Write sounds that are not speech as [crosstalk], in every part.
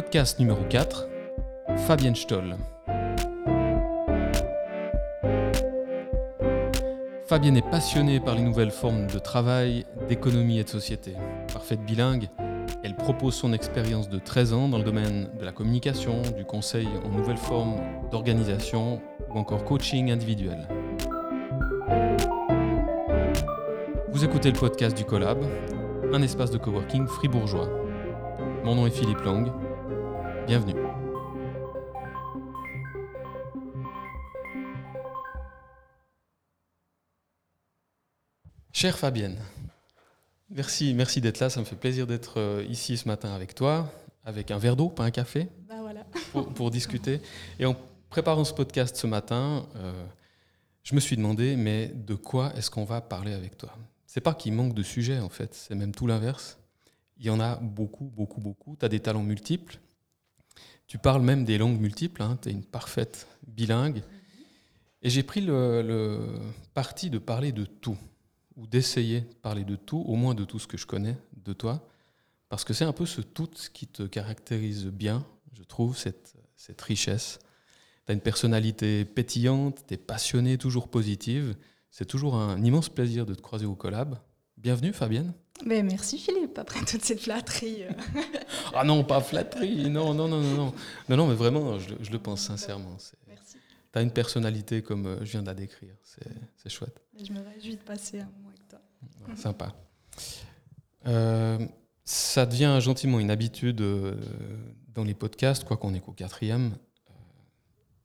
Podcast numéro 4, Fabienne Stoll. Fabienne est passionnée par les nouvelles formes de travail, d'économie et de société. Parfaite bilingue, elle propose son expérience de 13 ans dans le domaine de la communication, du conseil en nouvelles formes d'organisation ou encore coaching individuel. Vous écoutez le podcast du Collab, un espace de coworking fribourgeois. Mon nom est Philippe Lang. Bienvenue. Chère Fabienne, merci, merci d'être là. Ça me fait plaisir d'être euh, ici ce matin avec toi, avec un verre d'eau, pas un café, Ben voilà. pour, pour [laughs] discuter. Et en préparant ce podcast ce matin, euh, je me suis demandé, mais de quoi est-ce qu'on va parler avec toi? C'est pas qu'il manque de sujets, en fait, c'est même tout l'inverse. Il y en a beaucoup, beaucoup, beaucoup. Tu as des talents multiples. Tu parles même des langues multiples. tu es une parfaite bilingue. Et j'ai pris le, le parti de parler de tout, ou d'essayer de parler de tout, au moins de tout ce que je connais de toi, parce que c'est un peu ce tout qui te caractérise bien, je trouve, cette, cette richesse. Tu as une personnalité pétillante, tu es passionnée, toujours positive. C'est toujours un immense plaisir de te croiser au collab. Bienvenue Fabienne. Ben merci Philippe, après toute cette flatterie. euh. [laughs] Ah non, pas flatterie, non, non, non, non, non. Non, non, mais vraiment, je, le- je le pense sincèrement. Merci. Tu as une personnalité comme euh, je viens de la décrire. C'est chouette. Je me réjouis de passer un moment avec toi. Ouais, Sympa. Euh, ça devient gentiment une habitude euh, dans les podcasts, quoi qu'on est qu'au quatrième.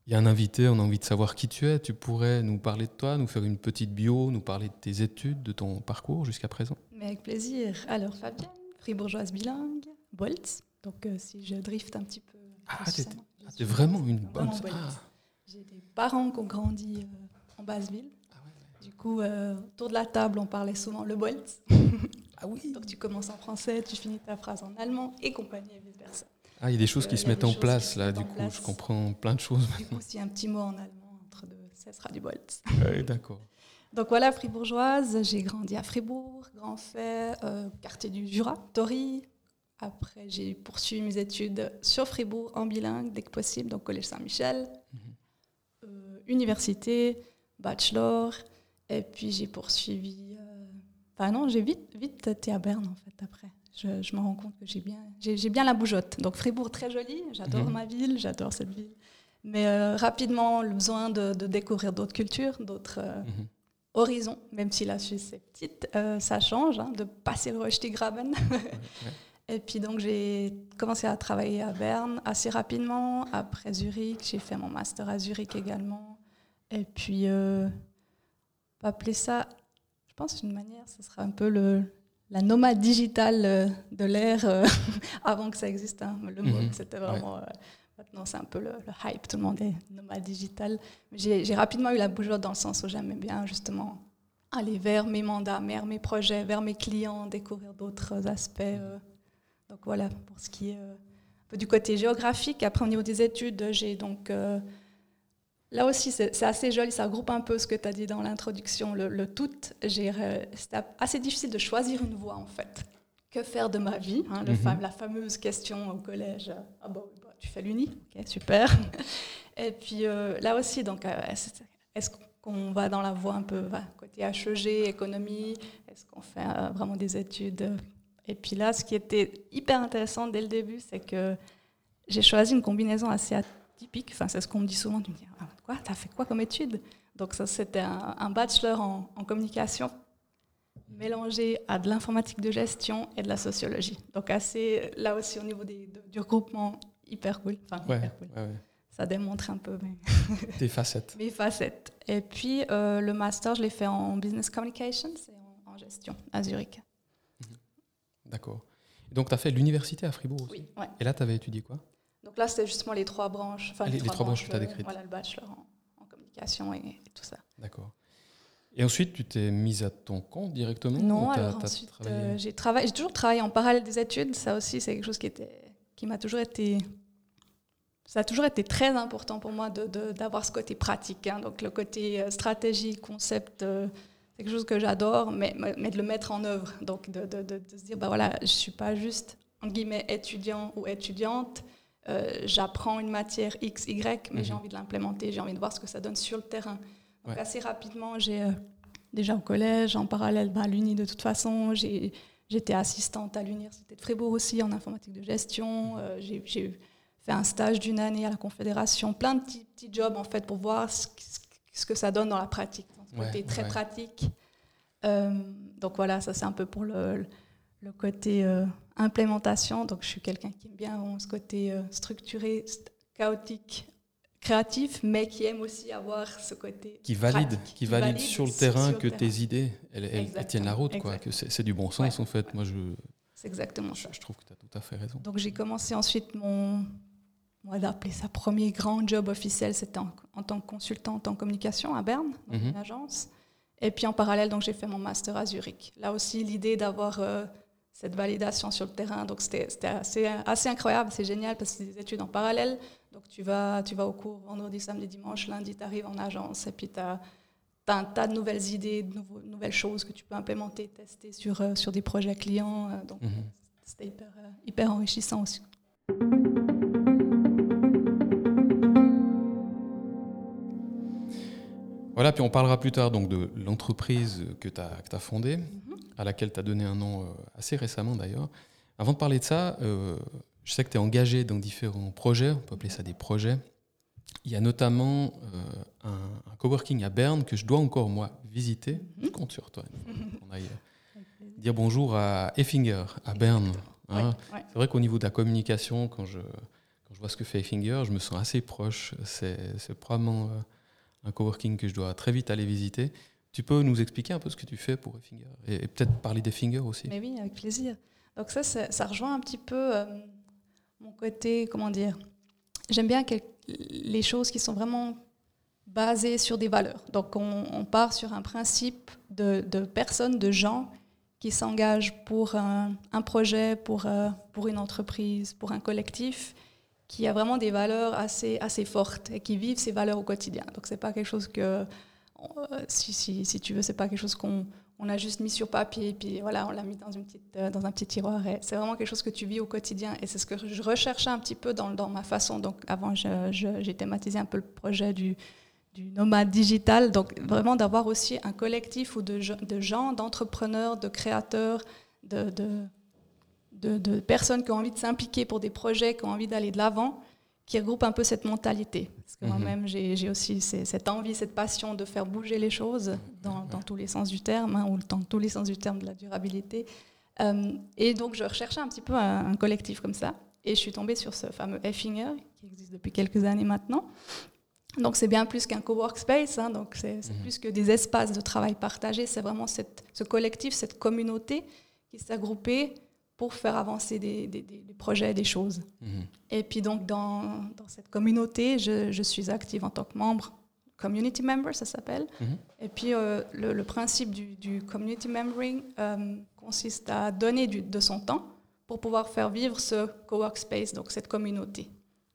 Il y a un invité, on a envie de savoir qui tu es. Tu pourrais nous parler de toi, nous faire une petite bio, nous parler de tes études, de ton parcours jusqu'à présent? Mais avec plaisir. Alors Fabienne, fribourgeoise bilingue, Boltz. Donc euh, si je drift un petit peu. Ah, je Ah, t'es vraiment une bonne. Ah, J'ai des parents qui ont grandi euh, en Basse-Ville. Ah ouais, Du coup, euh, autour de la table, on parlait souvent le Boltz. [laughs] ah oui. Donc tu commences en français, tu finis ta phrase en allemand et compagnie et vice-versa. Ah, il y a des choses qui se mettent en place là, du coup, place. je comprends plein de choses. Du coup, s'il y a un petit mot en allemand entre deux, ça sera du Boltz. Ouais, D'accord. Donc voilà, fribourgeoise, j'ai grandi à Fribourg, Grand Fait, euh, quartier du Jura, Tory. Après, j'ai poursuivi mes études sur Fribourg en bilingue dès que possible, donc Collège Saint-Michel, Mhm. euh, université, bachelor. Et puis j'ai poursuivi. euh, Enfin non, j'ai vite, vite été à Berne en fait après. Je, je me rends compte que j'ai bien, j'ai, bien la bougeotte. Donc Fribourg très joli, j'adore Mhm. ma ville, j'adore cette ville. Mais euh, rapidement, le besoin de, de découvrir d'autres cultures, d'autres. euh, Mhm. Horizon, même si la Suisse est petite, euh, ça change, hein, de passer le Rochtigraben. Ouais, ouais. [laughs] Et puis donc j'ai commencé à travailler à Berne assez rapidement. Après Zurich, j'ai fait mon master à Zurich également. Et puis, euh, on appeler ça, je pense d'une manière, ce sera un peu le, la nomade digitale euh, de l'ère euh, [laughs] avant que ça existe. hein. Le mot, Mhm. c'était vraiment... maintenant, c'est un peu le, le hype, tout le monde est nomade digital. J'ai rapidement eu la bougeotte dans le sens où j'aimais bien justement aller vers mes mandats, vers mes projets, vers mes clients, découvrir d'autres aspects. euh. Donc voilà, pour ce qui est euh, un peu du côté géographique. Après, au niveau des études, j'ai donc... euh, là aussi, c'est assez joli, ça regroupe un peu ce que tu as dit dans l'introduction, le, le tout. C'était assez difficile de choisir une voie, en fait. Que faire de ma vie hein, Mhm. La fameuse question au collège. Ah bon, tu fais l'uni Ok, super. [laughs] Et puis euh, là aussi, donc, euh, est-ce qu'on va dans la voie un peu côté HEG, économie? Est-ce qu'on fait euh, vraiment des études? Et puis là, ce qui était hyper intéressant dès le début, c'est que j'ai choisi une combinaison assez atypique. Enfin, c'est ce qu'on me dit souvent. Tu me dis, ah, quoi? T'as fait quoi comme étude? Donc ça, c'était un, bachelor en, communication mélangé à de l'informatique de gestion et de la sociologie. Donc assez, là aussi, au niveau des, de- du regroupement, hyper cool. Enfin, Ouais, hyper cool. ouais, ouais. Ça démontre un peu mes, [laughs] Tes facettes. mes facettes. Et puis, euh, le master, je l'ai fait en business communications et en, en gestion à Zurich. D'accord. Et Donc, tu as fait l'université à Fribourg aussi Oui. Et là, tu avais étudié quoi Donc là, c'était justement les trois branches. Enfin, les- les trois branches que t'as euh, décrites. Voilà, le bachelor en, en communication et, et tout ça. D'accord. Et ensuite, tu t'es mise à ton compte directement Non, alors ensuite, travaillé euh, j'ai toujours travaillé en parallèle des études. Ça aussi, c'est quelque chose qui était, qui m'a toujours été, ça a toujours été très important pour moi de, de- d'avoir ce côté pratique. hein. Donc le côté euh, stratégie, concept, euh, c'est quelque chose que j'adore, mais, mais de le mettre en œuvre. Donc de, de- de- de se dire, bah voilà, je suis pas juste entre guillemets étudiant ou étudiante. j'apprends une matière X, Y, mais j'ai mhm. envie de l'implémenter, j'ai envie de voir ce que ça donne sur le terrain. Donc assez rapidement, j'ai déjà au collège, en parallèle bah, à l'Uni de toute façon, j'étais assistante à l'Université de Fribourg aussi en informatique de gestion, mhm. j'ai fait un stage d'une année à la Confédération, plein de petits, petits jobs en fait pour voir ce, ce que ça donne dans la pratique. Ce côté très pratique. Euh, donc voilà, ça c'est un peu pour le, le côté euh, implémentation. Donc je suis quelqu'un qui aime bien ce côté euh, structuré, chaotique, créatif, mais qui aime aussi avoir ce côté qui valide, qui, valide, sur le terrain que tes idées elles, tiennent la route, quoi. Que c'est du bon sens en fait. Moi je. C'est exactement je, ça. Je trouve que tu as tout à fait raison. Donc j'ai commencé ensuite mon on va appeler ça premier grand job officiel, c'était en, tant que consultante en communication à Berne, dans mhm. une agence. Et puis en parallèle, donc j'ai fait mon master à Zurich. Là aussi, l'idée d'avoir euh, cette validation sur le terrain, donc c'était assez, assez incroyable, c'est génial parce que c'est des études en parallèle. Donc tu vas, tu vas au cours vendredi, samedi, dimanche, lundi, tu arrives en agence et puis tu as, un tas de nouvelles idées, de nouvelles choses que tu peux implémenter, tester sur, euh, sur des projets clients. Euh, donc mhm. c'était hyper, hyper enrichissant aussi. Voilà, puis on parlera plus tard donc de l'entreprise que tu as, fondée, mhm. à laquelle tu as donné un nom euh, assez récemment d'ailleurs. Avant de parler de ça, euh, je sais que tu es engagé dans différents projets, on peut appeler ça des projets. Il y a notamment euh, un, coworking à Berne que je dois encore moi visiter. Je mhm. compte sur toi. On aille dire bonjour à Effinger, à Berne. Hein. C'est vrai qu'au niveau de la communication, quand je, quand je vois ce que fait Effinger, je me sens assez proche. C'est probablement un coworking que je dois très vite aller visiter. Tu peux nous expliquer un peu ce que tu fais pour Effinger et, peut-être parler d'Effinger aussi? Mais oui, avec plaisir. Donc ça, ça, rejoint un petit peu euh, mon côté, comment dire, j'aime bien les choses qui sont vraiment basées sur des valeurs. Donc on, part sur un principe de, personnes, de gens qui s'engagent pour un, projet, pour, euh, pour une entreprise, pour un collectif qui a vraiment des valeurs assez, assez fortes et qui vivent ces valeurs au quotidien. Donc c'est pas quelque chose que, euh, si, si, si, tu veux, c'est pas quelque chose qu'on on a juste mis sur papier et puis voilà, on l'a mis dans, une petite, euh, dans un petit tiroir. C'est vraiment quelque chose que tu vis au quotidien et c'est ce que je recherchais un petit peu dans, dans ma façon. Donc avant, j'ai thématisé un peu le projet du, du nomade digital. Donc vraiment d'avoir aussi un collectif ou de, de gens, d'entrepreneurs, de créateurs, de, de de, personnes qui ont envie de s'impliquer pour des projets, qui ont envie d'aller de l'avant, qui regroupent un peu cette mentalité. Parce que moi-même, mhm. j'ai aussi cette envie, cette passion de faire bouger les choses dans, tous les sens du terme, hein, ou dans tous les sens du terme de la durabilité. Euh, et donc, je recherchais un petit peu un, collectif comme ça. Et je suis tombée sur ce fameux Effinger, qui existe depuis quelques années maintenant. Donc, c'est bien plus qu'un co-workspace, hein, donc c'est mhm. plus que des espaces de travail partagés, c'est vraiment cette, ce collectif, cette communauté qui s'est regroupée pour faire avancer des, des, projets, des choses. Mhm. Et puis donc dans, dans cette communauté, je, je, suis active en tant que membre, community member ça s'appelle. Mhm. Et puis euh, le, le, principe du, du community membering euh, consiste à donner du, de son temps pour pouvoir faire vivre ce co-workspace, donc cette communauté.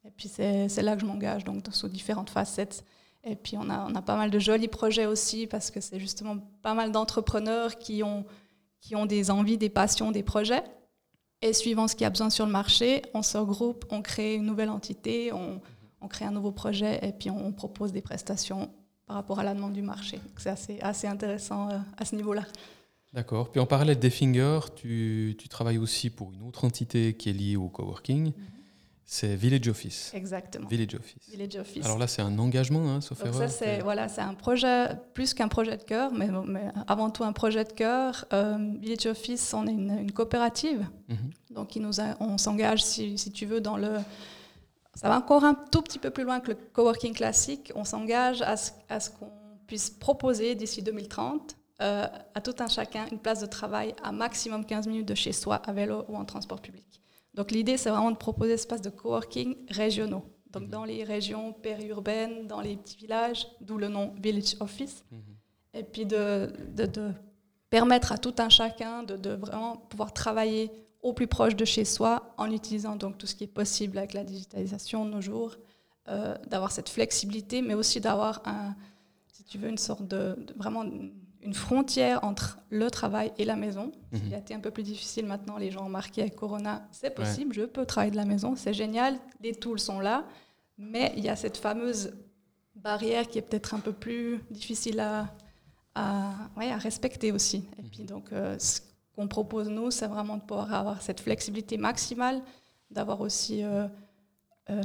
Et puis c'est là que je m'engage, donc sous différentes facettes. Et puis on a, on a pas mal de jolis projets aussi, parce que c'est justement pas mal d'entrepreneurs qui ont, qui ont des envies, des passions, des projets et suivant ce qu'il y a besoin sur le marché, on se regroupe, on crée une nouvelle entité, on, crée un nouveau projet et puis on, propose des prestations par rapport à la demande du marché. C'est assez, assez intéressant euh, à ce niveau-là. D'accord. Puis en parallèle des Fingers, tu, tu, travailles aussi pour une autre entité qui est liée au coworking. Mhm. C'est Village Office. Exactement. Village Office. Village Office. Alors là, c'est un engagement, hein, sauf erreur. Ça, c'est voilà, c'est un projet plus qu'un projet de cœur, mais, mais, avant tout un projet de cœur. Euh, Village Office, on est une, coopérative, mhm. donc il nous on s'engage, si, si, tu veux, dans le. Ça va encore un tout petit peu plus loin que le coworking classique. On s'engage à ce, à ce qu'on puisse proposer d'ici 2030 euh, à tout un chacun une place de travail à maximum 15 minutes de chez soi à vélo ou en transport public. Donc l'idée, c'est vraiment de proposer des espaces de coworking régionaux. Donc mhm. dans les régions périurbaines, dans les petits villages, d'où le nom Village Office. Mhm. Et puis de, de, permettre à tout un chacun de, vraiment pouvoir travailler au plus proche de chez soi en utilisant donc tout ce qui est possible avec la digitalisation de nos jours, euh, d'avoir cette flexibilité, mais aussi d'avoir un, si tu veux, une sorte de, vraiment une frontière entre le travail et la maison. Mhm. Il a été un peu plus difficile maintenant, les gens ont marqué avec Corona, c'est possible, je peux travailler de la maison, c'est génial, les tools sont là, mais il y a cette fameuse barrière qui est peut-être un peu plus difficile à, à, ouais, à respecter aussi. Et puis donc, euh, ce qu'on propose nous, c'est vraiment de pouvoir avoir cette flexibilité maximale, d'avoir aussi euh, euh,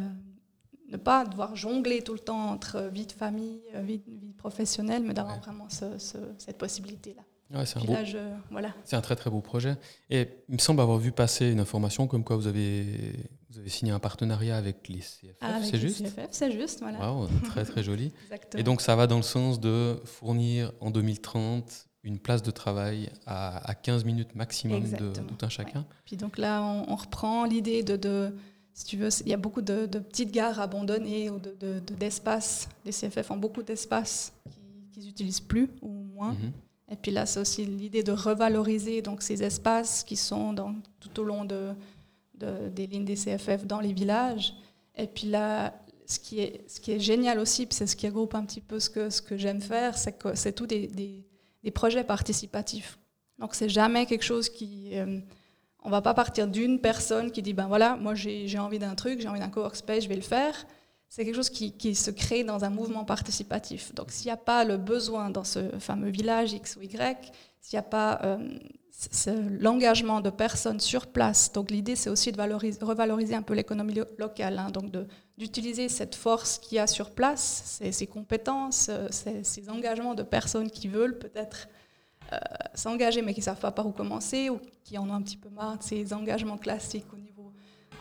ne pas devoir jongler tout le temps entre vie de famille, euh, vie, vie professionnelle, mais d'avoir Ouais. vraiment ce- ce- cette possibilité-là. Ouais, c'est un beau- je, voilà. Un très très beau projet. Et il me semble avoir vu passer une information comme quoi vous avez, vous avez signé un partenariat avec les CFF, Ah, c'est juste CFF, c'est juste, voilà. Waouh, très très joli. [laughs] Et donc ça va dans le sens de fournir en 2030 une place de travail à, à 15 minutes maximum de Exactement, tout un chacun. Puis donc là, on, on reprend l'idée de, de- si tu veux, il y a beaucoup de, de petites gares abandonnées ou de- de- de- d'espaces. les CFF ont beaucoup d'espaces qui- qu'ils n'utilisent plus ou moins. Mhm. Et puis là, c'est aussi l'idée de revaloriser donc, ces espaces qui sont dans, tout au long de, de- des lignes des CFF dans les villages. Et puis là, ce qui est, ce qui est génial aussi, c'est ce qui regroupe un petit peu ce que, ce que j'aime faire, c'est que c'est tout des, des- des projets participatifs. Donc c'est jamais quelque chose qui... euh, on va pas partir d'une personne qui dit, ben voilà, moi j'ai envie d'un truc, j'ai envie d'un co-workspace, je vais le faire. C'est quelque chose qui, qui se crée dans un mouvement participatif. Donc s'il n'y a pas le besoin dans ce fameux village X ou Y, s'il n'y a pas euh, l'engagement de personnes sur place, donc l'idée c'est aussi de valoriser- revaloriser un peu l'économie lo- locale, hein, donc d'utiliser cette force qu'il y a sur place, ces, ces compétences, euh, ces engagements de personnes qui veulent peut-être euh, s'engager mais qui ne savent pas par où commencer ou qui en ont un petit peu marre de ces engagements classiques au niveau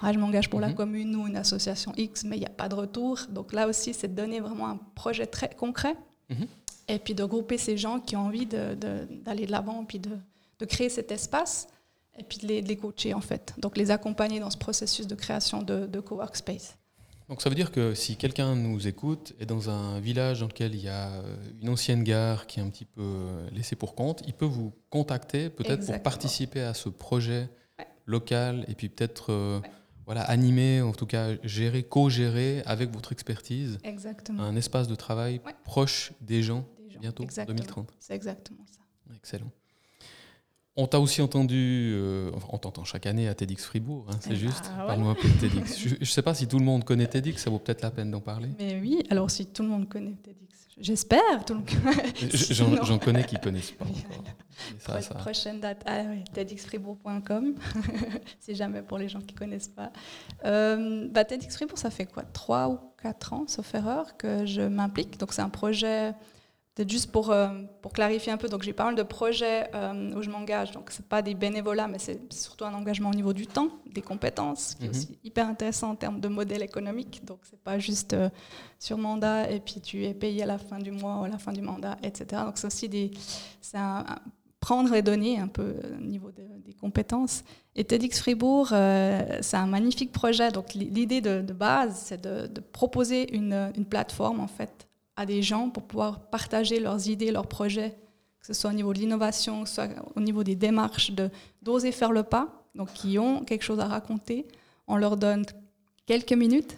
ah, je m'engage pour la Mhm. commune ou une association X, mais il n'y a pas de retour. Donc là aussi, c'est de donner vraiment un projet très concret Mhm. et puis de grouper ces gens qui ont envie d'aller de l'avant, puis de, de créer cet espace et puis de les, de les coacher en fait. Donc les accompagner dans ce processus de création de, de co-workspace. Donc ça veut dire que si quelqu'un nous écoute et dans un village dans lequel il y a euh, une ancienne gare qui est un petit peu euh, laissée pour compte, il peut vous contacter peut-être pour participer à ce projet Ouais. local et puis peut-être euh, Ouais. voilà, animer, en tout cas gérer, co-gérer avec votre expertise Exactement. un espace de travail Ouais. proche des gens Des gens. bientôt, Exactement. 2030. C'est exactement ça. Excellent. On t'a aussi entendu, euh, on t'entend chaque année à TEDx Fribourg, hein, c'est Ah, juste. ouais. Parle-nous un peu de TEDx. Je ne sais pas si tout le monde connaît TEDx, ça vaut peut-être la peine d'en parler. Mais oui, alors si tout le monde connaît TEDx, j'espère, tout le monde [laughs] J'en connais qui connaissent pas [laughs] Oui, encore. Mais ça, Pro- ça- Prochaine date, ah, ouais, tedxfribourg.com, [laughs] si jamais pour les gens qui ne connaissent pas. Euh, bah, TEDx Fribourg, ça fait quoi? Trois ou quatre ans, sauf erreur, que je m'implique. Donc c'est un projet, peut-être juste pour, euh, pour clarifier un peu, donc j'ai pas mal de projets euh, où je m'engage. Donc c'est pas des bénévolats, mais c'est surtout un engagement au niveau du temps, des compétences, qui est Mhm. aussi hyper intéressant en termes de modèle économique. Donc c'est pas juste euh, sur mandat et puis tu es payé à la fin du mois ou à la fin du mandat, etc. Donc c'est aussi des, un, un- prendre et donner un peu au niveau de- des compétences. Et TEDx Fribourg, c'est un magnifique projet. Donc l'i- l'idée de, de base, c'est de, de proposer une, une plateforme en fait à des gens pour pouvoir partager leurs idées, leurs projets, que ce soit au niveau de l'innovation, soit au niveau des démarches, d'oser faire le pas. Donc qui ont quelque chose à raconter, on leur donne quelques minutes.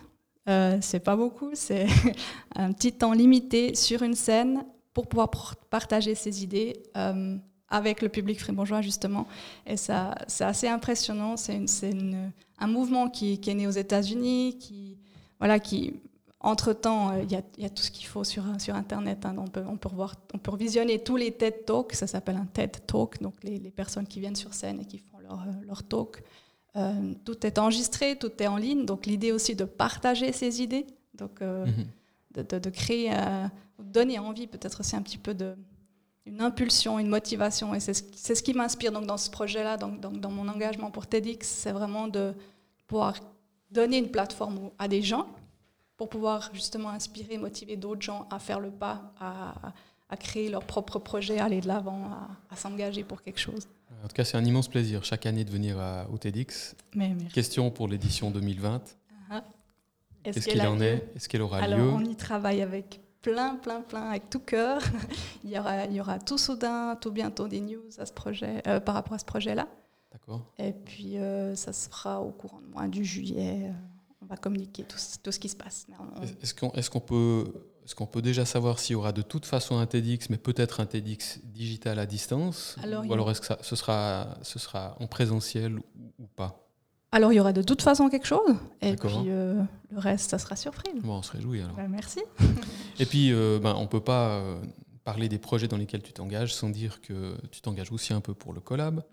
Euh, c'est pas beaucoup, c'est [laughs] un petit temps limité sur une scène pour pouvoir partager ses idées euh, avec le public fribourgeois justement. Et ça, c'est assez impressionnant. C'est un mouvement qui, qui est né aux États-Unis, qui, voilà, qui, entre-temps, euh, il y, a, il y a tout ce qu'il faut sur, sur Internet. hein. on, peut, on, peut revoir, on peut visionner tous les TED Talks, ça s'appelle un TED Talk, donc les, les personnes qui viennent sur scène et qui font leur, euh, leur talk. Euh, tout est enregistré, tout est en ligne, donc l'idée aussi de partager ses idées, donc euh, Mhm. de, de- de créer, donner envie peut-être aussi un petit peu de une impulsion, une motivation. Et c'est ce, ce qui m'inspire donc dans ce projet-là, donc, donc dans mon engagement pour TEDx, c'est vraiment de pouvoir donner une plateforme à des gens pour pouvoir justement inspirer, motiver d'autres gens à faire le pas, à, à créer leur propre projet, à aller de l'avant, à, à s'engager pour quelque chose. En tout cas, c'est un immense plaisir chaque année de venir à, au TEDx. Mais merci. Question pour l'édition 2020. Est-ce Est-ce qu'elle qu'il a en lieu est? Est-ce qu'elle aura Alors, lieu? on y travaille avec plein, plein, plein, avec tout cœur. [laughs] il, y aura, il y aura tout soudain, tout bientôt des news à ce projet, euh, par rapport à ce projet-là. D'accord. Et puis, euh, ça se fera au courant du mois du juillet. euh, on va communiquer tout, ce- tout ce qui se passe. On- Est-ce qu'on peut déjà savoir s'il y aura de toute façon un TEDx, mais peut-être un TEDx digital à distance Alors, Ou alors est-ce que ça, ce, sera, ce sera en présentiel ou, ou pas? Alors, il y aura de toute façon quelque chose. Et puis, euh, le reste, ça sera surprise. Bon, on se réjouit alors. Ben, merci. [laughs] Et puis, euh, ben, on ne peut pas euh, parler des projets dans lesquels tu t'engages sans dire que tu t'engages aussi un peu pour le collab.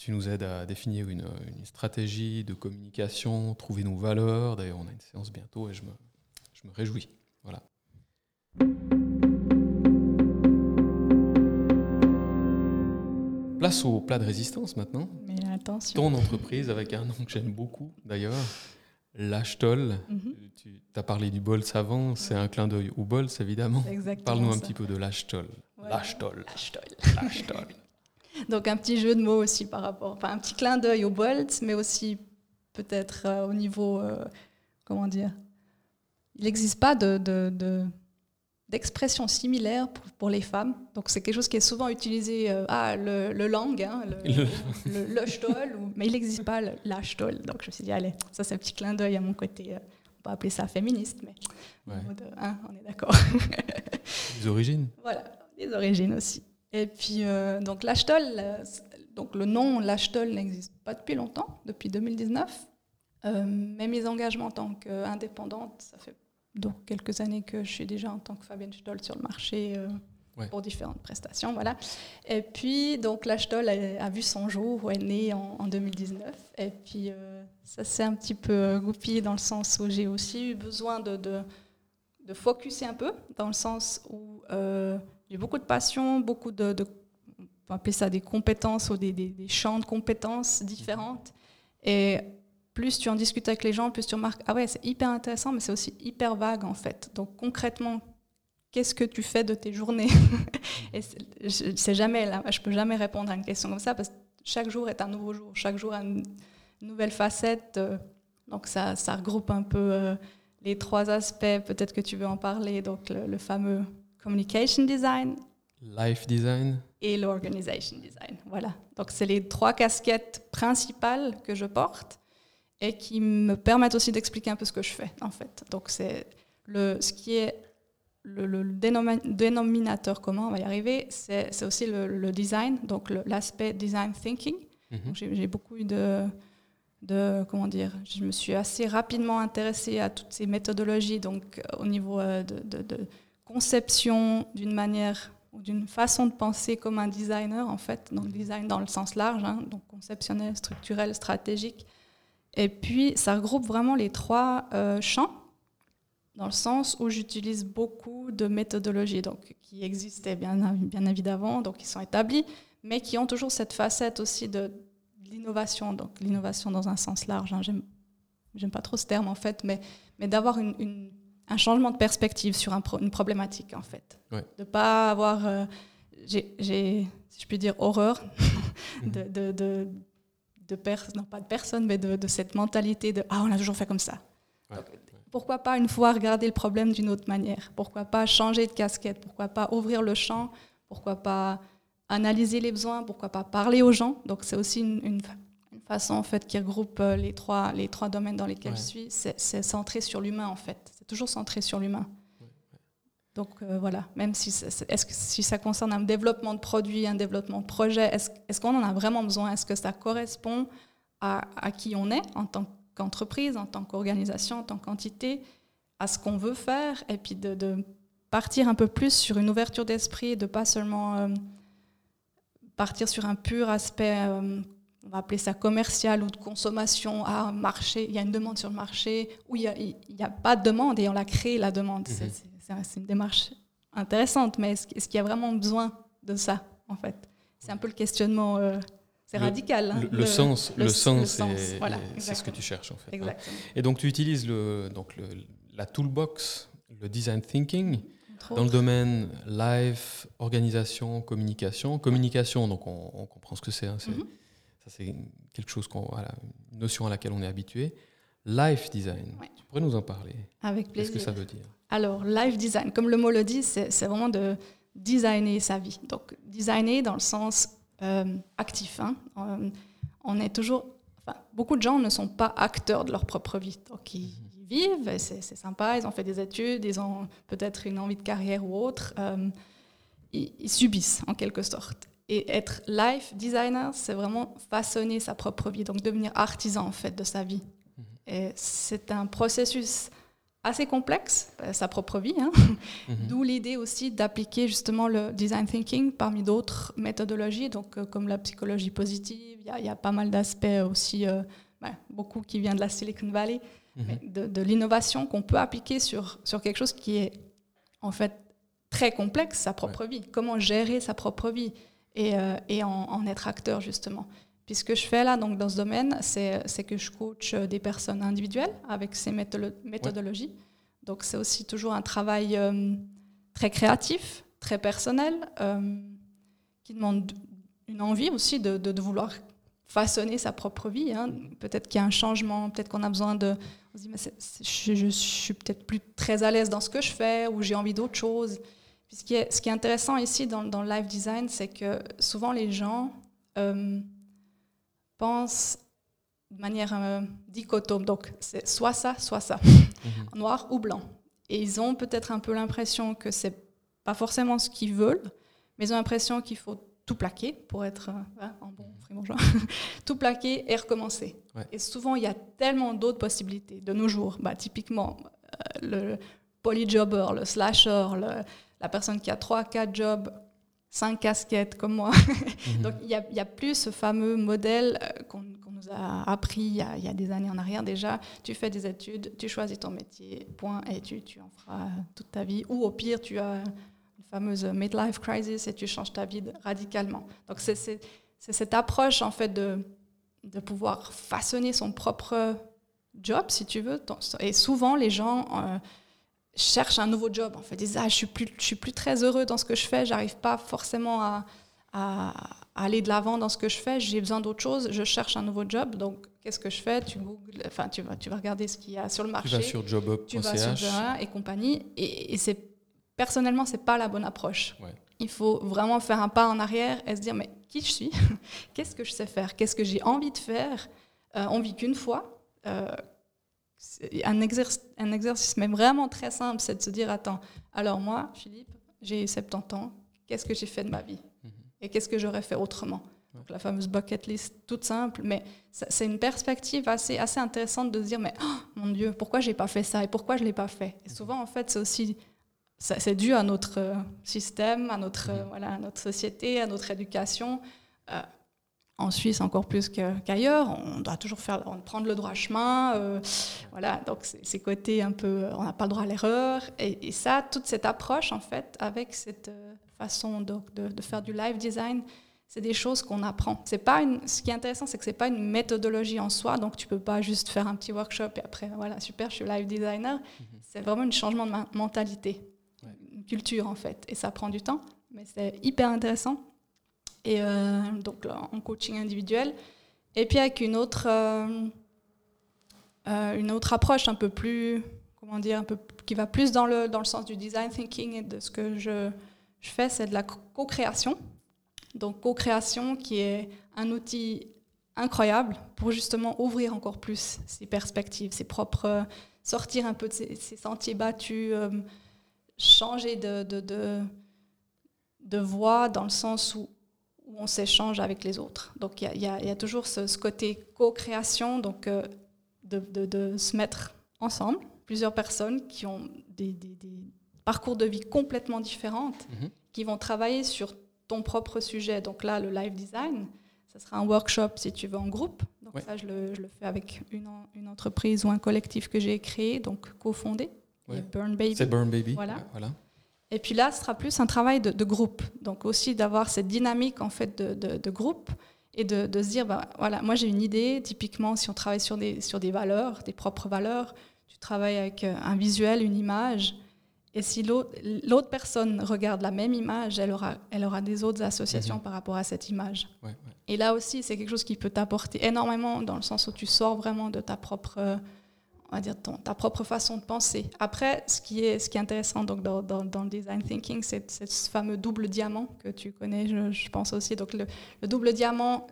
Tu nous aides à définir une, une stratégie de communication, trouver nos valeurs. D'ailleurs, on a une séance bientôt et je me, je me réjouis. Voilà. Place au plat de résistance maintenant. Mais attention. Ton entreprise, avec un nom que j'aime beaucoup d'ailleurs, L'Achtol. Mhm. Tu as parlé du Bols avant, c'est un clin d'œil au Bols évidemment. Exactement. Parle-nous un petit peu de l'Achtol. Voilà. L'Achtol. Donc un petit jeu de mots aussi par rapport, enfin un petit clin d'œil au Bolt, mais aussi peut-être euh, au niveau, euh, comment dire, il n'existe pas de, de- de- d'expression similaire pour, pour les femmes. Donc c'est quelque chose qui est souvent utilisé, euh, ah le, le lang, hein, le, Le- le, l'Achtol, ou- mais il n'existe pas l'Achtol. Donc je me suis dit allez, ça c'est un petit clin d'œil à mon côté. euh, on peut appeler ça féministe, mais Ouais. niveau de- hein, on est d'accord. Les origines [laughs] Voilà, les origines aussi. Et puis, euh, donc l'Ashtol, euh, donc le nom l'Ashtol n'existe pas depuis longtemps, depuis 2019. Euh, mais mes engagements en tant qu'indépendante, ça fait donc quelques années que je suis déjà en tant que Fabienne Stoll sur le marché euh, Ouais. pour différentes prestations. Voilà. Et puis, donc l'Ashtol a, a vu son jour, ou est né en, en 2019. Et puis, euh, ça s'est un petit peu goupillé dans le sens où j'ai aussi eu besoin de, de, de focuser un peu, dans le sens où j'ai beaucoup de passion, beaucoup de, on peut appeler ça des compétences ou des, champs de compétences différentes. Et plus tu en discutes avec les gens, plus tu remarques, ah ouais, c'est hyper intéressant, mais c'est aussi hyper vague en fait. Donc concrètement, qu'est-ce que tu fais de tes journées [laughs] Et je sais jamais, là, je peux jamais répondre à une question comme ça parce que chaque jour est un nouveau jour, chaque jour a une nouvelle facette. euh, donc ça, ça regroupe un peu euh, les trois aspects, peut-être que tu veux en parler, donc le fameux communication design Life design et l'organization design. Voilà. Donc c'est les trois casquettes principales que je porte et qui me permettent aussi d'expliquer un peu ce que je fais en fait. Donc c'est le ce qui est le, le dénomi- dénominateur commun, on va y arriver, c'est aussi le, le design, donc l'aspect design thinking. Mhm. J'ai beaucoup eu de, de, comment dire, je me suis assez rapidement intéressée à toutes ces méthodologies, donc euh, au niveau euh, de, de- de conception d'une manière ou d'une façon de penser comme un designer en fait, donc design dans le sens large, hein, donc conceptionnel, structurel, stratégique. Et puis ça regroupe vraiment les trois euh, champs dans le sens où j'utilise beaucoup de méthodologies donc, qui existaient bien, bien évidemment, donc qui sont établies, mais qui ont toujours cette facette aussi de, l'innovation, donc l'innovation dans un sens large. hein. J'aime, j'aime pas trop ce terme en fait, mais, mais d'avoir une- un changement de perspective sur un pro- une problématique en fait. Ouais. De pas avoir, euh, j'ai, si je puis dire, horreur [laughs] de, de, de, de non pas de personne, mais de, de cette mentalité de ah on a toujours fait comme ça. Ouais, Donc, ouais. Pourquoi pas une fois regarder le problème d'une autre manière? Pourquoi pas changer de casquette? Pourquoi pas ouvrir le champ? Pourquoi pas analyser les besoins? Pourquoi pas parler aux gens? Donc c'est aussi une, une fa- une façon en fait qui regroupe euh, les trois, les trois domaines dans lesquels Ouais. je suis. C'est centré sur l'humain en fait. Toujours centré sur l'humain. Donc euh, voilà, même si, est-ce que, si ça concerne un développement de produit, un développement de projet, est-ce est-ce qu'on en a vraiment besoin? Est-ce que ça correspond à, à qui on est en tant qu'entreprise, en tant qu'organisation, en tant qu'entité, à ce qu'on veut faire, et puis de, de partir un peu plus sur une ouverture d'esprit, de pas seulement euh, partir sur un pur aspect, euh, on va appeler ça commercial ou de consommation, ah, marché, il y a une demande sur le marché, ou il n'y a, a, pas de demande et on l'a créé la demande. Mhm. C'est- C'est c'est une démarche intéressante, mais est-ce est qu'il y a vraiment besoin de ça, en fait? C'est un peu le questionnement, euh, c'est radical. hein, le, le sens, le, le sens, sens, est- voilà, c'est ce que tu cherches en fait. hein. Et donc tu utilises le, donc la toolbox, le design thinking, dans le domaine live, organisation, communication. Communication, donc on, on comprend ce que c'est. hein, c'est- Mhm. Ça c'est quelque chose qu'on, voilà, une notion à laquelle on est habitué. Life design, Ouais. tu pourrais nous en parler? Avec Qu'est-ce plaisir. que ça veut dire? Alors, life design, comme le mot le dit, c'est c'est vraiment de designer sa vie. Donc, designer dans le sens euh, actif. hein. Euh, on est toujours. Enfin, beaucoup de gens ne sont pas acteurs de leur propre vie. Donc, ils, ils vivent, c'est sympa, ils ont fait des études, ils ont peut-être une envie de carrière ou autre. Euh, ils, subissent en quelque sorte. Et être life designer, c'est vraiment façonner sa propre vie, donc devenir artisan en fait de sa vie. Mhm. Et c'est un processus assez complexe, euh, sa propre vie. Hein. Mhm. D'où l'idée aussi d'appliquer justement le design thinking parmi d'autres méthodologies, donc euh, comme la psychologie positive. Il y, a pas mal d'aspects aussi, ben, beaucoup qui viennent de la Silicon Valley, mhm. de, de l'innovation qu'on peut appliquer sur, sur quelque chose qui est en fait très complexe, sa propre vie. Comment gérer sa propre vie et, euh, et en, être acteur, justement. Puis ce que je fais là, donc, dans ce domaine, c'est que je coach euh, des personnes individuelles avec ces méthodologies. Donc c'est aussi toujours un travail euh, très créatif, très personnel, qui demande une envie aussi de, de, vouloir façonner sa propre vie. Hein. Peut-être qu'il y a un changement, peut-être qu'on a besoin de... On se dit, mais je, je, suis peut-être plus très à l'aise dans ce que je fais, ou j'ai envie d'autre chose ce, qui est, intéressant ici dans, le live design, c'est que souvent les gens euh, pensent de manière euh, dichotome. Donc, c'est soit ça, soit ça, [laughs] noir ou blanc. Et ils ont peut-être un peu l'impression que c'est pas forcément ce qu'ils veulent, mais ils ont l'impression qu'il faut tout plaquer pour être euh, en bon fribourgeois, [laughs] tout plaquer et recommencer. Et souvent, il y a tellement d'autres possibilités de nos jours. Bah, typiquement, le polyjobber, le slasher, le, la personne qui a trois, quatre jobs, cinq casquettes comme moi. Mhm. Donc il n'y a, plus ce fameux modèle euh, qu'on nous a appris il y a, des années en arrière déjà. Tu fais des études, tu choisis ton métier, point, et tu, tu en feras toute ta vie. Ou au pire, tu as une fameuse midlife crisis et tu changes ta vie radicalement. Donc c'est cette approche en fait de, de pouvoir façonner son propre job, si tu veux. Et souvent, les gens... Euh, cherche un nouveau job. En fait, disent ah, je suis plus, je suis plus très heureux dans ce que je fais. J'arrive pas forcément à, aller de l'avant dans ce que je fais. J'ai besoin d'autre chose. Je cherche un nouveau job. Donc, qu'est-ce que je fais? Tu googles, enfin, tu vas, tu vas regarder ce qu'il y a sur le marché. Tu vas sur jobup.ch. Tu vas sur et compagnie. Et, c'est personnellement, c'est pas la bonne approche. Il faut vraiment faire un pas en arrière et se dire mais qui je suis? [laughs] Qu'est-ce que je sais faire? Qu'est-ce que j'ai envie de faire? Euh, On vit qu'une fois. Euh, un, exercice, un exercice même vraiment très simple, c'est de se dire, attends, alors moi, Philippe, j'ai 70 ans, qu'est-ce que j'ai fait de ma vie? Mhm. Et qu'est-ce que j'aurais fait autrement? Donc, La fameuse bucket list, toute simple, mais c'est une perspective assez, assez intéressante de se dire, mais oh, mon Dieu, pourquoi j'ai pas fait ça et pourquoi je l'ai pas fait? Et souvent, en fait, c'est aussi c'est dû à notre euh, système, à notre, euh, voilà, à notre société, à notre éducation. Euh, en Suisse encore plus qu'ailleurs, on doit toujours faire, prendre le droit chemin. Euh, voilà, donc ces côtés un peu, on n'a pas le droit à l'erreur. Et, ça, toute cette approche, en fait, avec cette euh, façon de, de, faire du live design, c'est des choses qu'on apprend. C'est pas une, ce qui est intéressant, c'est que c'est pas une méthodologie en soi, donc tu peux pas juste faire un petit workshop et après, voilà, super, je suis live designer. Mm-hmm. C'est vraiment un changement de mentalité, une culture, en fait. Et ça prend du temps, mais c'est hyper intéressant et euh, donc en coaching individuel. Et puis avec une autre, euh, euh, une autre approche un peu plus, comment dire, un peu, qui va plus dans le, dans le sens du design thinking et de ce que je, je fais, c'est de la co-création. Donc co-création qui est un outil incroyable pour justement ouvrir encore plus ses perspectives, ses propres, sortir un peu de ses, sentiers battus, changer de, de, de voie dans le sens où où on s'échange avec les autres. Donc il y, a toujours ce, côté co-création, donc euh, de, se mettre ensemble, plusieurs personnes qui ont des, parcours de vie complètement différents, mhm. qui vont travailler sur ton propre sujet. Donc là, le live design, ça sera un workshop si tu veux en groupe. Donc ça, je le, fais avec une, une, entreprise ou un collectif que j'ai créé, donc cofondé. Burn Baby. C'est Burn Baby. Voilà. voilà. Et puis là, ce sera plus un travail de, groupe. Donc aussi d'avoir cette dynamique en fait de, groupe et de, se dire, bah, voilà, moi j'ai une idée, typiquement si on travaille sur des, sur des valeurs, des propres valeurs, tu travailles avec euh, un visuel, une image, et si l'autre personne regarde la même image, elle aura, elle aura des autres associations mhm. par rapport à cette image. Et là aussi, c'est quelque chose qui peut t'apporter énormément dans le sens où tu sors vraiment de ta propre on va dire, ta propre façon de penser. Après, ce qui est, ce qui est intéressant donc, dans, dans, le design thinking, c'est ce fameux double diamant que tu connais, je, pense aussi. Donc, le, double diamant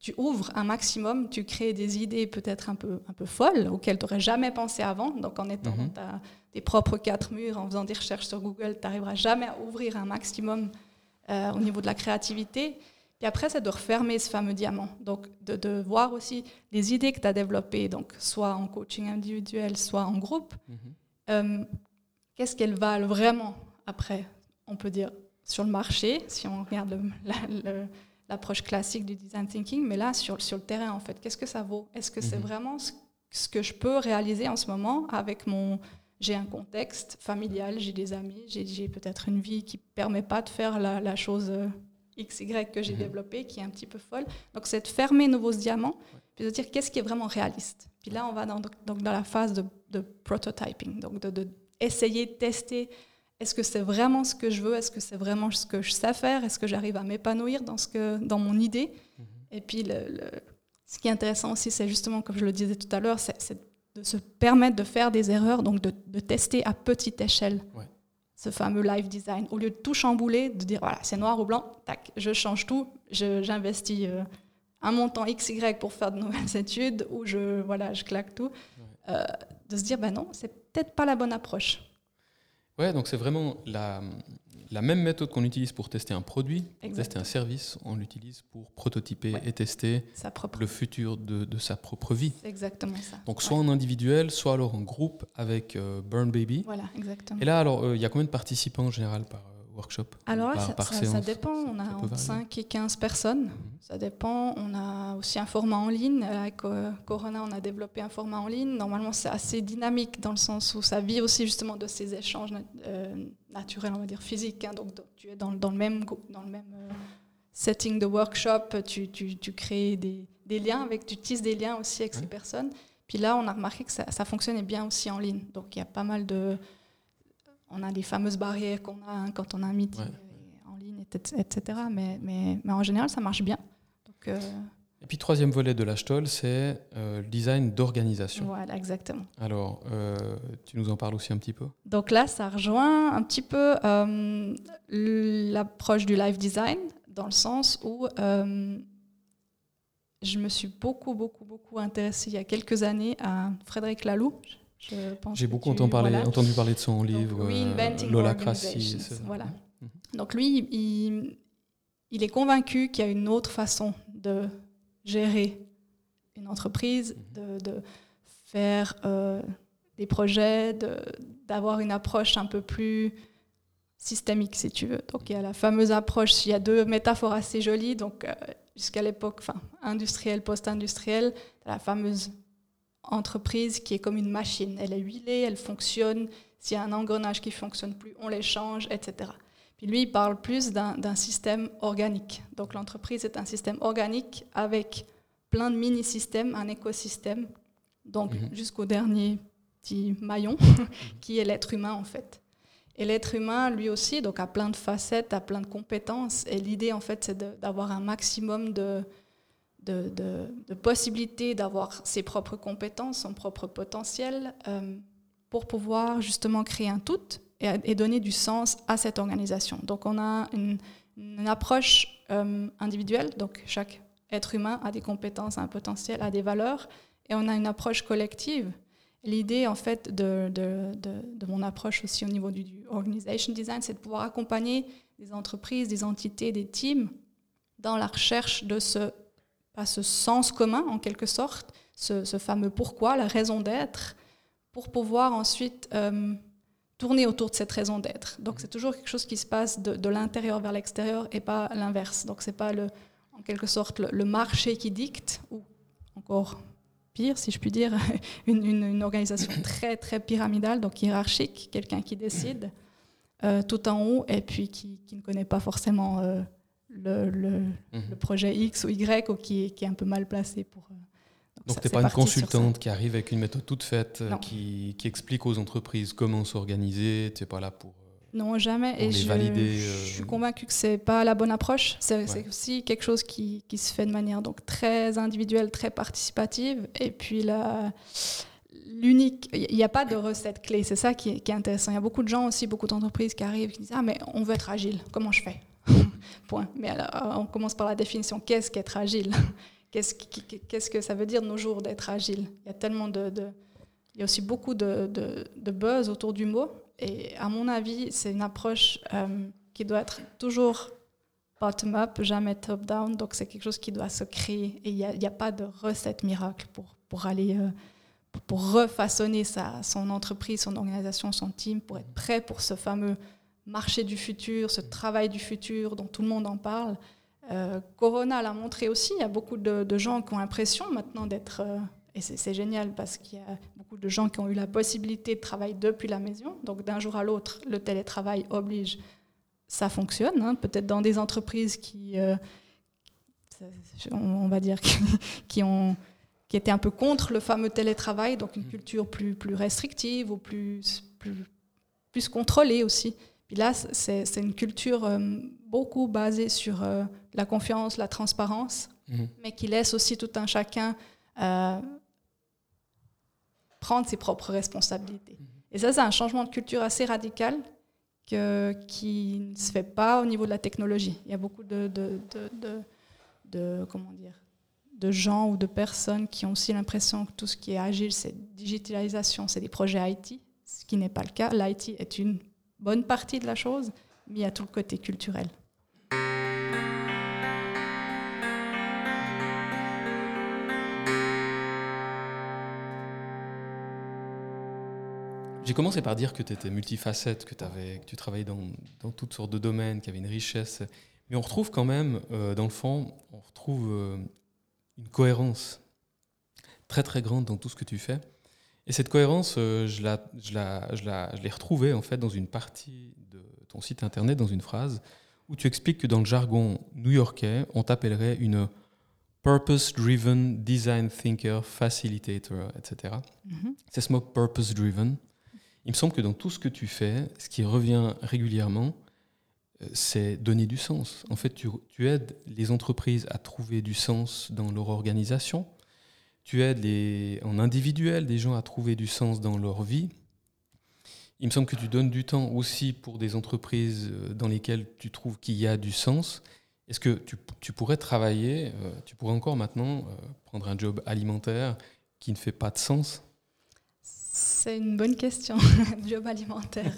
tu ouvres un maximum, tu crées des idées peut-être un peu, un peu folles auxquelles tu n'aurais jamais pensé avant. Donc en étant Mhm. dans ta- tes propres quatre murs, en faisant des recherches sur Google, tu n'arriveras jamais à ouvrir un maximum euh, au niveau de la créativité. Puis après, c'est de refermer ce fameux diamant. Donc de, de voir aussi les idées que tu as développées, donc soit en coaching individuel, soit en groupe. Mhm. Euh, Qu'est-ce qu'elles valent vraiment après, on peut dire, sur le marché, si on regarde la- l'approche classique du design thinking, mais là, sur, sur le terrain, en fait, qu'est-ce que ça vaut? Est-ce que c'est Mhm. vraiment ce, ce que je peux réaliser en ce moment avec mon... J'ai un contexte familial, j'ai des amis, j'ai peut-être une vie qui ne permet pas de faire la, la chose euh, XY que j'ai Mhm. développée, qui est un petit peu folle. Donc, c'est de fermer nos diamants, puis de dire qu'est-ce qui est vraiment réaliste? Puis là, on va dans, donc dans la phase de, de prototyping, donc de, de essayer de tester est-ce que c'est vraiment ce que je veux? Est-ce que c'est vraiment ce que je sais faire? Est-ce que j'arrive à m'épanouir dans, ce que, dans mon idée? Mhm. Et puis, le, le- ce qui est intéressant aussi, c'est justement, comme je le disais tout à l'heure, c'est c'est de se permettre de faire des erreurs, donc de, de tester à petite échelle Ouais. Ce fameux live design. Au lieu de tout chambouler, de dire, voilà, c'est noir ou blanc, tac, je change tout, j'investis euh, un montant XY pour faire de nouvelles [laughs] études, ou je, voilà, je claque tout. Euh, de se dire, ben non, c'est peut-être pas la bonne approche. Ouais, donc c'est vraiment la, la même méthode qu'on utilise pour tester un produit, pour tester un service, on l'utilise pour prototyper Ouais. et tester propre... le futur de, de sa propre vie. C'est exactement ça. Donc soit en individuel, soit alors en groupe avec euh, Burn Baby. Voilà, exactement. Et là, alors, euh, il y a combien de participants en général par euh, workshop Alors là, par, ça, par ça- ça séance dépend. On a entre varier. 5 et 15 personnes. Mhm. Ça dépend. On a aussi un format en ligne. Avec euh, Corona, on a développé un format en ligne. Normalement, c'est assez dynamique dans le sens où ça vit aussi justement de ces échanges nat- euh, naturels, on va dire physiques. hein. Donc, donc, tu es dans, dans le même, dans le même euh, setting de workshop. Tu, tu- tu crées des, des liens avec, tu tisses des liens aussi avec Ouais. ces personnes. Puis là, on a remarqué que ça, ça fonctionnait bien aussi en ligne. Donc, il y a pas mal de. On a des fameuses barrières qu'on a hein, quand on a un meeting Ouais. euh, en ligne, etc. Mais, mais, mais en général, ça marche bien. Donc, euh, Et puis troisième volet de l'Ashtol, c'est euh, le design d'organisation. voilà, exactement. Alors, euh, tu nous en parles aussi un petit peu? Donc là, ça rejoint un petit peu l'approche du live design, dans le sens où je me suis beaucoup, beaucoup, beaucoup intéressée il y a quelques années à Frédéric Laloux. Je- je pense J'ai beaucoup entendu parler, voilà. entendu parler de son livre, euh, c'est ça. voilà. Mhm. Donc lui, il, il est convaincu qu'il y a une autre façon de gérer une entreprise, de, de faire euh, des projets, de- d'avoir une approche un peu plus systémique, si tu veux. Donc il y a la fameuse approche, il y a deux métaphores assez jolies. Donc euh, jusqu'à l'époque, enfin industrielle, post-industrielle, la fameuse entreprise qui est comme une machine. Elle est huilée, elle fonctionne. S'il y a un engrenage qui fonctionne plus, on l'échange, etc. Puis lui, il parle plus d'un système organique. Donc l'entreprise est un système organique avec plein de mini-systèmes, un écosystème, donc Mhm. jusqu'au dernier petit maillon, [laughs] qui est l'être humain en fait. Et l'être humain, lui aussi, donc a plein de facettes, a plein de compétences. Et l'idée, en fait, c'est d'avoir un maximum de, de, de- de possibilités d'avoir ses propres compétences, son propre potentiel, euh, pour pouvoir justement créer un tout et, donner du sens à cette organisation. Donc on a une, approche euh, individuelle, donc chaque être humain a des compétences, un potentiel, a des valeurs, et on a une approche collective. L'idée, en fait, de, de, de- de mon approche aussi au niveau du, du organization design, c'est de pouvoir accompagner des entreprises, des entités, des teams dans la recherche de ce, pas ce sens commun, en quelque sorte, ce, fameux pourquoi, la raison d'être, pour pouvoir ensuite euh, tourner autour de cette raison d'être. Donc c'est toujours quelque chose qui se passe de, l'intérieur vers l'extérieur et pas l'inverse. Donc c'est pas le, en quelque sorte le, marché qui dicte, ou encore pire, si je puis dire, [laughs] une, organisation très très pyramidale, donc hiérarchique, quelqu'un qui décide euh, tout en haut et puis qui, qui ne connaît pas forcément euh, le, le- Mhm. le projet X ou Y ou qui, est- qui est un peu mal placé pour. euh, Donc, tu n'es pas une consultante qui arrive avec une méthode toute faite, euh, qui, qui explique aux entreprises comment s'organiser. Tu n'es pas là pour. euh, Non, jamais. Pour Et les je, valider, je suis convaincue que c'est pas la bonne approche. C'est c'est Ouais. aussi quelque chose qui, qui se fait de manière donc très individuelle, très participative. Et puis la l'unique, il n'y a pas de recette clé. C'est ça qui est, qui est intéressant. Il y a beaucoup de gens aussi, beaucoup d'entreprises qui arrivent qui disent ah mais on veut être agile. Comment je fais? [laughs] Point. Mais alors, on commence par la définition. Qu'est-ce qu'être agile? [laughs] Qu'est-ce que ça veut dire de nos jours d'être agile? Il y a tellement de, il y a aussi beaucoup de, buzz autour du mot. Et à mon avis, c'est une approche euh, qui doit être toujours bottom-up, jamais top-down. Donc c'est quelque chose qui doit se créer. Et il n'y a, a, pas de recette miracle pour, pour aller... Euh, pour refaçonner sa, son entreprise, son organisation, son team, pour être prêt pour ce fameux marché du futur, ce travail du futur dont tout le monde en parle. Euh, Corona l'a montré aussi, il y a beaucoup de, gens qui ont l'impression maintenant d'être... Euh, et c'est génial parce qu'il y a beaucoup de gens qui ont eu la possibilité de travailler depuis la maison. Donc d'un jour à l'autre, le télétravail oblige. Ça fonctionne, hein. peut-être dans des entreprises qui, euh, on va dire, [laughs] qui ont qui était un peu contre le fameux télétravail, donc une mm. culture plus, plus restrictive ou plus, plus, plus contrôlée aussi. Puis là, c'est une culture euh, beaucoup basée sur euh, la confiance, la transparence, mm. mais qui laisse aussi tout un chacun euh, prendre ses propres responsabilités. Mm. Et ça, c'est un changement de culture assez radical que, qui ne se fait pas au niveau de la technologie. Il y a beaucoup de, de, de, de comment dire, de gens ou de personnes qui ont aussi l'impression que tout ce qui est agile, c'est digitalisation, c'est des projets IT, ce qui n'est pas le cas. L'IT est une bonne partie de la chose, mais il y a tout le côté culturel. J'ai commencé par dire que tu étais multifacette, que, tu travaillais dans, dans, toutes sortes de domaines, qu'il y avait une richesse. Mais on retrouve quand même, euh, dans le fond, on retrouve euh, une cohérence très très grande dans tout ce que tu fais. Et cette cohérence, euh, je, la, je, la, je, la, je l'ai retrouvée en fait dans une partie de ton site internet, dans une phrase, où tu expliques que dans le jargon new-yorkais, on t'appellerait une purpose-driven design thinker, facilitator, etc. Mm-hmm. C'est ce mot purpose-driven. Il me semble que dans tout ce que tu fais, ce qui revient régulièrement, c'est donner du sens. En fait, tu, aides les entreprises à trouver du sens dans leur organisation. Tu aides les, en individuel des gens à trouver du sens dans leur vie. Il me semble que tu donnes du temps aussi pour des entreprises euh, dans lesquelles tu trouves qu'il y a du sens. Est-ce que tu, pourrais travailler, euh, tu pourrais encore maintenant euh, prendre un job alimentaire qui ne fait pas de sens? C'est une bonne question, [laughs] job alimentaire.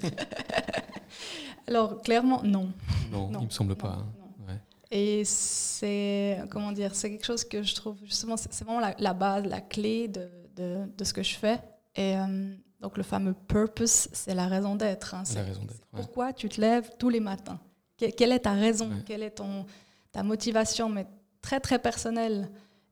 [laughs] Alors, clairement, non. Non, il me semble pas. Hein. Et c'est, comment dire, c'est quelque chose que je trouve, justement, c'est vraiment la, base, la clé de, de, ce que je fais. Et euh, donc, le fameux purpose, c'est la raison d'être. Hein. la raison d'être. Pourquoi tu te lèves tous les matins Quelle est ta raison? Quelle est ton, ta motivation, mais très, très personnelle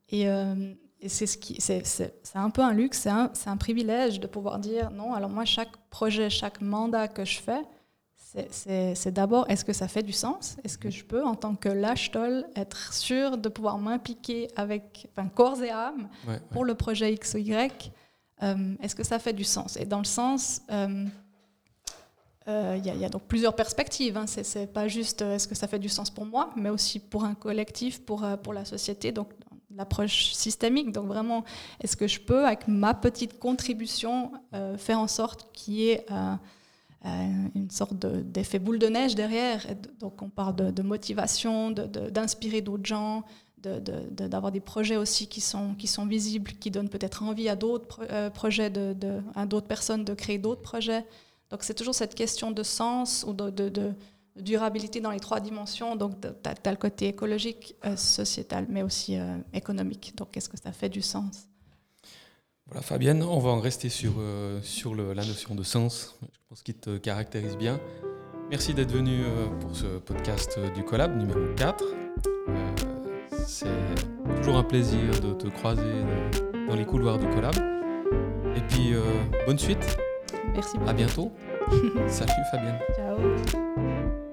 Et, euh, et c'est, ce qui, c'est, c'est, c'est un peu un luxe, c'est un, c'est un privilège de pouvoir dire non, alors moi, chaque projet, chaque mandat que je fais, c'est d'abord, est-ce que ça fait du sens? Est-ce que je peux, en tant que lâche-tol, être sûr de pouvoir m'impliquer avec enfin, corps et âme pour le projet X ou Y? Euh, Est-ce que ça fait du sens? Et dans le sens, euh, euh, il y, a donc plusieurs perspectives. Hein. C'est pas juste est-ce que ça fait du sens pour moi, mais aussi pour un collectif, pour, pour la société. Donc l'approche systémique. Donc vraiment, est-ce que je peux, avec ma petite contribution, faire en sorte qu'il y ait une sorte d'effet boule de neige derrière. Donc on parle de, motivation, d'inspirer d'autres gens, d'avoir des projets aussi qui sont, qui sont visibles, qui donnent peut-être envie à d'autres euh, projets, de, à d'autres personnes de créer d'autres projets. Donc c'est toujours cette question de sens ou de, durabilité dans les trois dimensions. Donc tu as, le côté écologique, euh, sociétal, mais aussi économique. Donc est-ce que ça fait du sens? Voilà, Fabienne, on va en rester sur, euh, sur la notion de sens. Je pense qu'il te caractérise bien. Merci d'être venu euh, pour ce podcast du Collab numéro 4. Euh, c'est toujours un plaisir de te croiser dans les couloirs du Collab. Et puis, bonne suite. Merci beaucoup. À bientôt. [laughs] Salut Fabienne. Ciao.